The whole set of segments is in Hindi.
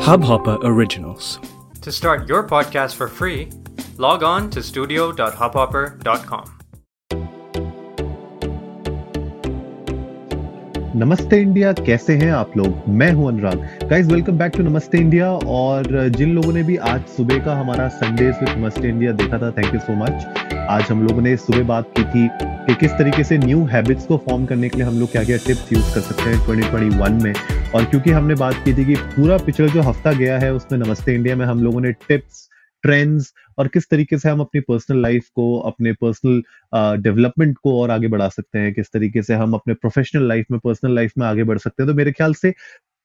Hubhopper Originals. To start your podcast for free, log on to studio.hubhopper.com. नमस्ते इंडिया कैसे हैं आप लोग मैं हूँ Anurag guys welcome back to Namaste India और जिन लोगों ने भी आज सुबह का हमारा संडे विद नमस्ते इंडिया देखा था थैंक यू सो मच आज हम लोगों ने सुबह बात की थी कि किस तरीके से न्यू हैबिट्स को फॉर्म करने के लिए हम लोग क्या क्या टिप्स यूज़ कर सकते हैं 2021 में और क्योंकि हमने बात की थी कि पूरा पिछला जो हफ़्ता गया है, उसमें नमस्ते इंडिया में हम लोगों ने टिप्स, ट्रेंड्स और किस तरीके से हम अपनी पर्सनल लाइफ को, अपने पर्सनल डेवलपमेंट को और आगे बढ़ा सकते हैं, किस तरीके से हम अपने प्रोफेशनल लाइफ में, पर्सनल लाइफ में आगे बढ़ सकते हैं। तो मेरे ख्याल से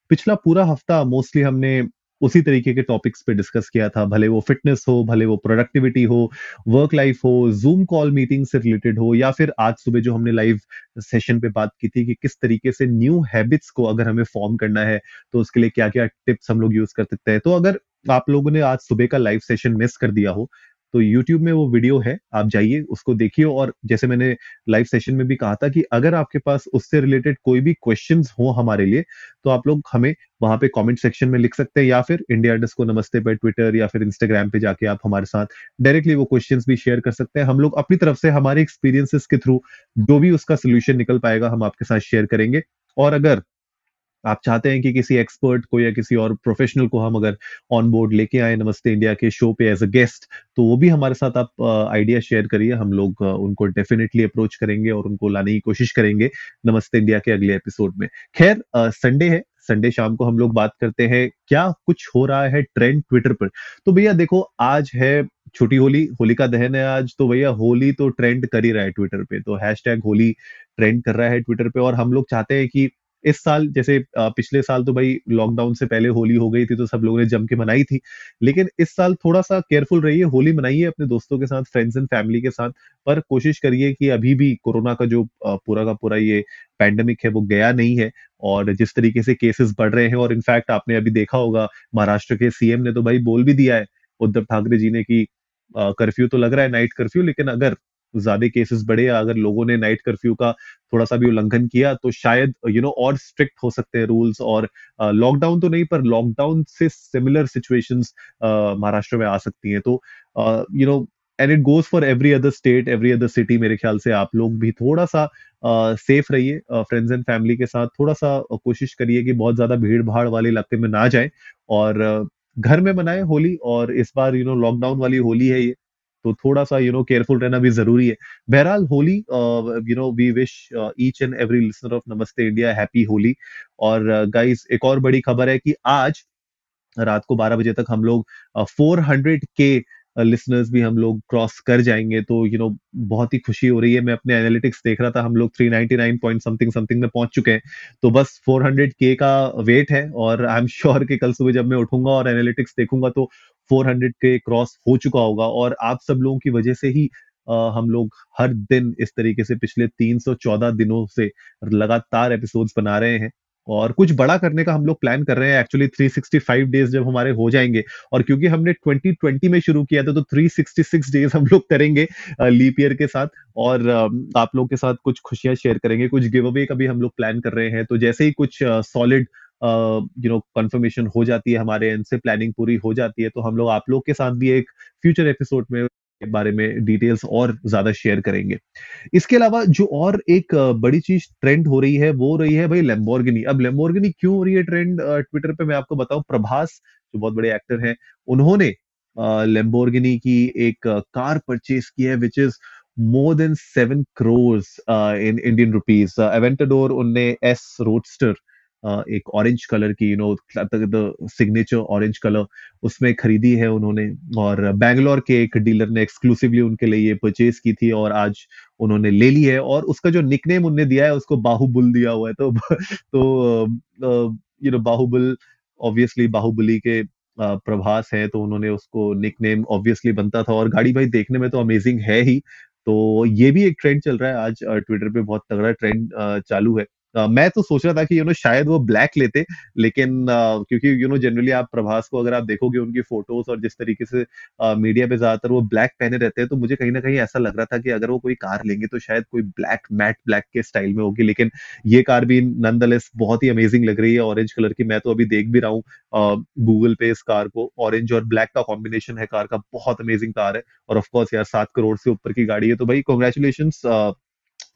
पिछला पूरा हफ़्ता मोस्टली हमने उसी तरीके के टॉपिक्स पे डिस्कस किया था। भले वो फिटनेस हो, भले वो प्रोडक्टिविटी हो वर्क लाइफ हो जूम कॉल मीटिंग से रिलेटेड हो, या फिर आज सुबह जो हमने लाइव सेशन पे बात की थी कि किस तरीके से न्यू हैबिट्स को अगर हमें फॉर्म करना है तो उसके लिए क्या क्या टिप्स हम लोग यूज़ कर सकते हैं। तो अगर आप लोगों ने आज सुबह का लाइव सेशन मिस कर दिया हो तो YouTube में वो वीडियो है, आप जाइए, उसको देखिए और जैसे मैंने लाइव सेशन में भी कहा था कि अगर आपके पास उससे रिलेटेड कोई भी क्वेश्चंस हो हमारे लिए तो आप लोग हमें वहाँ पे कमेंट सेक्शन में लिख सकते हैं या फिर इंडिया डस को नमस्ते पे ट्विटर या फिर इंस्टाग्राम पे जाके आप हमारे साथ डायरेक्टली वो क्वेश्चंस भी शेयर कर सकते हैं। हम लोग अपनी तरफ़ से हमारे एक्सपीरियंसेस के थ्रू जो भी उसका सोल्यूशन निकल पाएगा, हम आपके साथ शेयर करेंगे। और अगर आप चाहते हैं कि किसी एक्सपर्ट को या किसी और प्रोफेशनल को हम अगर ऑन बोर्ड लेके आए नमस्ते इंडिया के शो पे एज अ गेस्ट तो वो भी हमारे साथ आप आइडिया शेयर करिए। हम लोग उनको डेफिनेटली अप्रोच करेंगे और उनको लाने की कोशिश करेंगे नमस्ते इंडिया के अगले एपिसोड में। खैर संडे है। संडे शाम को हम लोग बात करते हैं, क्या कुछ हो रहा है ट्रेंड ट्विटर पर? तो भैया देखो, आज है छोटी होली होली का दहन है आज तो भैया होली तो ट्रेंड कर ही रहा है ट्विटर पे तो हैश होली ट्रेंड कर रहा है ट्विटर पे, और हम लोग चाहते हैं कि इस साल, जैसे पिछले साल तो भाई लॉकडाउन से पहले होली हो गई थी तो सब लोगों ने जम के मनाई थी, लेकिन इस साल थोड़ा सा केयरफुल रहिए, होली मनाइए अपने दोस्तों के साथ फ्रेंड्स एंड फैमिली के साथ, पर कोशिश करिए कि अभी भी कोरोना का जो पूरा का पूरा ये पैंडमिक है वो गया नहीं है, और जिस तरीके से केसेस बढ़ रहे हैं, और इनफैक्ट आपने अभी देखा होगा, महाराष्ट्र के सीएम ने तो भाई बोल भी दिया है, उद्धव ठाकरे जी ने कि कर्फ्यू तो लग रहा है नाइट कर्फ्यू लेकिन अगर ज़्यादा केसेस बढ़े अगर लोगों ने नाइट कर्फ्यू का थोड़ा सा भी उल्लंघन किया तो शायद यू you नो know, और स्ट्रिक्ट हो सकते हैं रूल्स और लॉकडाउन तो नहीं पर लॉकडाउन से सिमिलर सिचुएशंस महाराष्ट्र में आ सकती हैं। तो you know and it goes for every other state every other city मेरे ख्याल से आप लोग भी थोड़ा सा सेफ़ uh, रहिए फ्रेंड्स एंड फैमिली के साथ थोड़ा सा कोशिश करिए कि बहुत ज़्यादा भीड़ भाड़ वाले इलाके में ना जाए और घर में मनाए होली और इस बार यू नो लॉकडाउन वाली होली है ये तो थोड़ा सा यू नो केयरफुल रहना भी ज़रूरी है। बहरहाल Holi you know we wish each and every listener of Namaste India happy Holi. और गाइस uh, एक और बड़ी खबर है कि आज रात को 12 बजे तक हम लोग फोर हंड्रेड के लिसनर्स भी हम लोग क्रॉस कर जाएँगे तो यू you नो know, बहुत ही खुशी हो रही है। मैं अपने एनालिटिक्स देख रहा था हम लोग 399 पॉइंट समथिंग समथिंग में पहुँच चुके हैं। तो बस 400 के का वेट है और आई एम श्योर कि कल सुबह जब मैं उठूँगा और एनालिटिक्स देखूँगा तो 400 के क्रॉस हो चुका होगा और आप सब लोगों की वजह से ही आ, हम लोग हर दिन इस तरीके से पिछले 314 दिनों से लगातार एपिसोड्स बना रहे हैं। और कुछ बड़ा करने का हम लोग प्लान कर रहे हैं एक्चुअली 365 डेज़ जब हमारे हो जाएँगे। और क्योंकि हमने 2020 में शुरू किया था तो 366 डेज़ हम लोग करेंगे लीप ईयर के साथ। और आप लोग के साथ कुछ खुशियाँ शेयर करेंगे, कुछ गिव अवे का भी हम लोग प्लान कर रहे हैं। तो जैसे ही कुछ सॉलिड यू नो कंफर्मेशन हो जाती है हमारे एंड से प्लानिंग पूरी हो जाती है तो हम लोग आप लोग के साथ भी एक फ्यूचर एपिसोड में बारे में डिटेल्स और ज़्यादा शेयर करेंगे। इसके अलावा जो और एक बड़ी चीज़ ट्रेंड हो रही है, वो रही है भाई लेम्बोर्गिनी अब लेम्बोर्गिनी क्यों हो रही है ट्रेंड ट्विटर पे मैं आपको बताऊँ, प्रभास, जो बहुत बड़े एक्टर हैं, उन्होंने लेम्बोर्गिनी की एक कार परचेज की है which is more than seven crores in Indian rupees Aventador उनने एस रोडस्टर एक ऑरेंज कलर की you know the signature orange colour उसमें खरीदी है उन्होंने और बैंगलोर के एक डीलर ने एक्सक्लूसिवली उनके लिए ये परचेज की थी और आज उन्होंने ले ली है और उसका जो निकनेम उनने दिया है उसको बाहुबुल दिया हुआ है। तो तो यू नो बाहुबल ऑब्वियसली बाहुबली के प्रभास है तो उन्होंने उसको निकनेम ऑब्वियसली बनता था और गाड़ी भाई देखने में तो अमेजिंग है ही। तो ये भी एक ट्रेंड चल रहा है। आज ट्विटर पे बहुत तगड़ा ट्रेंड चालू है। मैं तो सोच रहा था कि यू नो शायद वो ब्लैक लेते, लेकिन क्योंकि यू नो जनरली आप प्रभास को अगर आप देखोगे उनकी फ़ोटोज़ और जिस तरीके से मीडिया पे ज़्यादातर वो ब्लैक पहने रहते हैं तो मुझे कहीं ना कहीं ऐसा लग रहा था कि अगर वो कोई कार लेंगे तो शायद कोई ब्लैक मैट ब्लैक के स्टाइल में होगी, लेकिन ये कार भी नंदलेस बहुत ही अमेजिंग लग रही है ऑरेंज कलर की। मैं तो अभी देख भी रहा हूँ गूगल पे इस कार को। ऑरेंज और ब्लैक का कॉम्बिनेशन है कार का, बहुत अमेजिंग कार है। और ऑफकोर्स यार, सात करोड़ से ऊपर की गाड़ी है तो भाई congratulation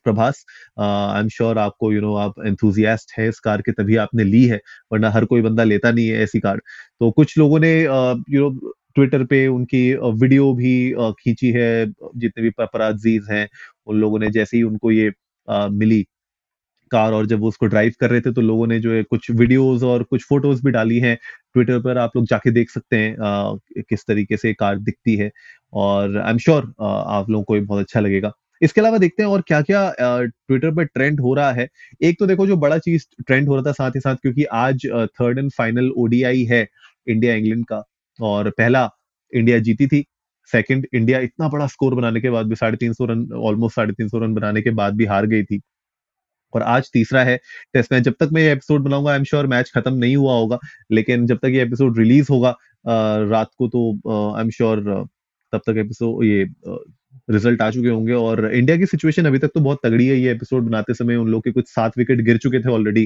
Prabhas I am sure आपको यू you नो know, आप एंथुजियास्ट है इस कार के तभी आपने ली है वरना हर कोई बंदा लेता नहीं है ऐसी कार। तो कुछ लोगों ने यू नो ट्विटर पे उनकी वीडियो भी खींची है जितने भी पपराजीज हैं उन लोगों ने जैसे ही उनको ये आ, मिली कार और जब वो उसको ड्राइव कर रहे थे तो लोगों ने जो है कुछ वीडियोस और कुछ फ़ोटोज़ भी डाली हैं ट्विटर पर आप लोग जाके देख सकते हैं आ, किस तरीके से कार दिखती है। और आई एम श्योर आप लोगों को बहुत अच्छा लगेगा। इसके अलावा देखते हैं और क्या क्या ट्विटर पर ट्रेंड हो रहा है। एक तो देखो जो बड़ा चीज़ ट्रेंड हो रहा था साथ ही साथ, क्योंकि आज थर्ड एंड फाइनल ओडीआई है इंडिया इंग्लैंड का और पहला इंडिया जीती थी सेकंड इंडिया इतना बड़ा स्कोर बनाने के बाद भी, साढ़े तीन सौ रन ऑलमोस्ट साढ़े तीन सौ रन बनाने के बाद भी हार गई थी। और आज तीसरा है टेस्ट मैच जब तक मैं ये एपिसोड बनाऊँगा आई एम श्योर मैच खत्म नहीं हुआ होगा, लेकिन जब तक ये एपिसोड रिलीज़ होगा रात को तो आई एम श्योर तब तक एपिसोड ये रिज़ल्ट आ चुके होंगे और इंडिया की सिचुएशन अभी तक तो बहुत तगड़ी है, ये एपिसोड बनाते समय उन लोग के कुछ सात विकेट गिर चुके थे ऑलरेडी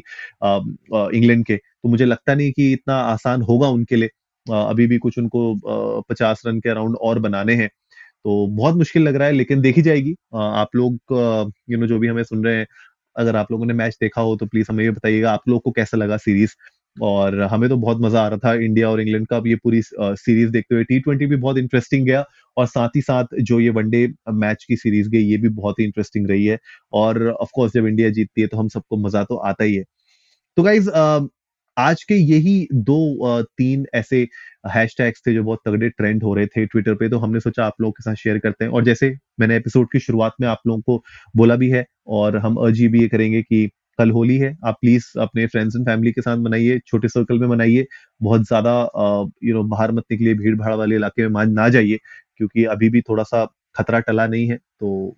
इंग्लैंड के। तो मुझे लगता नहीं कि इतना आसान होगा उनके लिए अभी भी कुछ उनको पचास रन के अराउंड और बनाने हैं। तो बहुत मुश्किल लग रहा है, लेकिन देखी जाएगी। आप लोग यू नो जो भी हमें सुन रहे हैं, अगर आप लोगों ने मैच देखा हो तो प्लीज़ हमें ये बताइएगा, आप लोग को कैसा लगा सीरीज़ और हमें तो बहुत मज़ा आ रहा था इंडिया और इंग्लैंड का। ये पूरी सीरीज़ देखते हुए टी ट्वेंटी भी बहुत इंटरेस्टिंग गया और साथ ही साथ जो ये वनडे मैच की सीरीज़ गई, ये भी बहुत ही इंटरेस्टिंग रही है। और ऑफकोर्स जब इंडिया जीतती है तो हम सबको मज़ा तो आता ही है। तो गाइज़ आज के यही दो तीन ऐसे हैशटैग्स थे जो बहुत तगड़े ट्रेंड हो रहे थे ट्विटर पे तो हमने सोचा आप लोगों के साथ शेयर करते हैं। और जैसे मैंने एपिसोड की शुरुआत में आप लोगों को बोला भी है और हम अर्जी भी ये करेंगे कि कल होली है, आप प्लीज़ अपने फ्रेंड्स एंड फैमिली के साथ मनाइए, छोटे सर्कल में मनाइए। बहुत ज़्यादा यू नो बाहर मत निकलिए भीड़ भाड़ वाले इलाके में ना जाइए, क्योंकि अभी भी थोड़ा सा खतरा टला नहीं है तो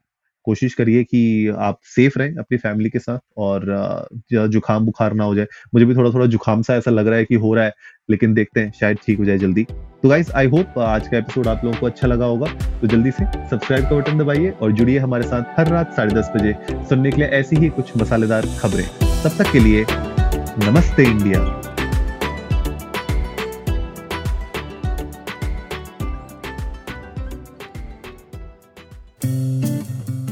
कोशिश करिए कि आप सेफ़ रहें अपनी फैमिली के साथ और जुकाम बुखार ना हो जाए। मुझे भी थोड़ा थोड़ा जुकाम सा ऐसा लग रहा है कि हो रहा है, लेकिन देखते हैं, शायद ठीक हो जाए जल्दी। तो गाइज़ आई होप आज का एपिसोड आप लोगों को अच्छा लगा होगा। तो जल्दी से सब्सक्राइब का बटन दबाइए और जुड़िए हमारे साथ हर रात साढ़े दस बजे। सुनने के लिए ऐसी ही कुछ मसालेदार खबरें। तब तक के लिए नमस्ते इंडिया।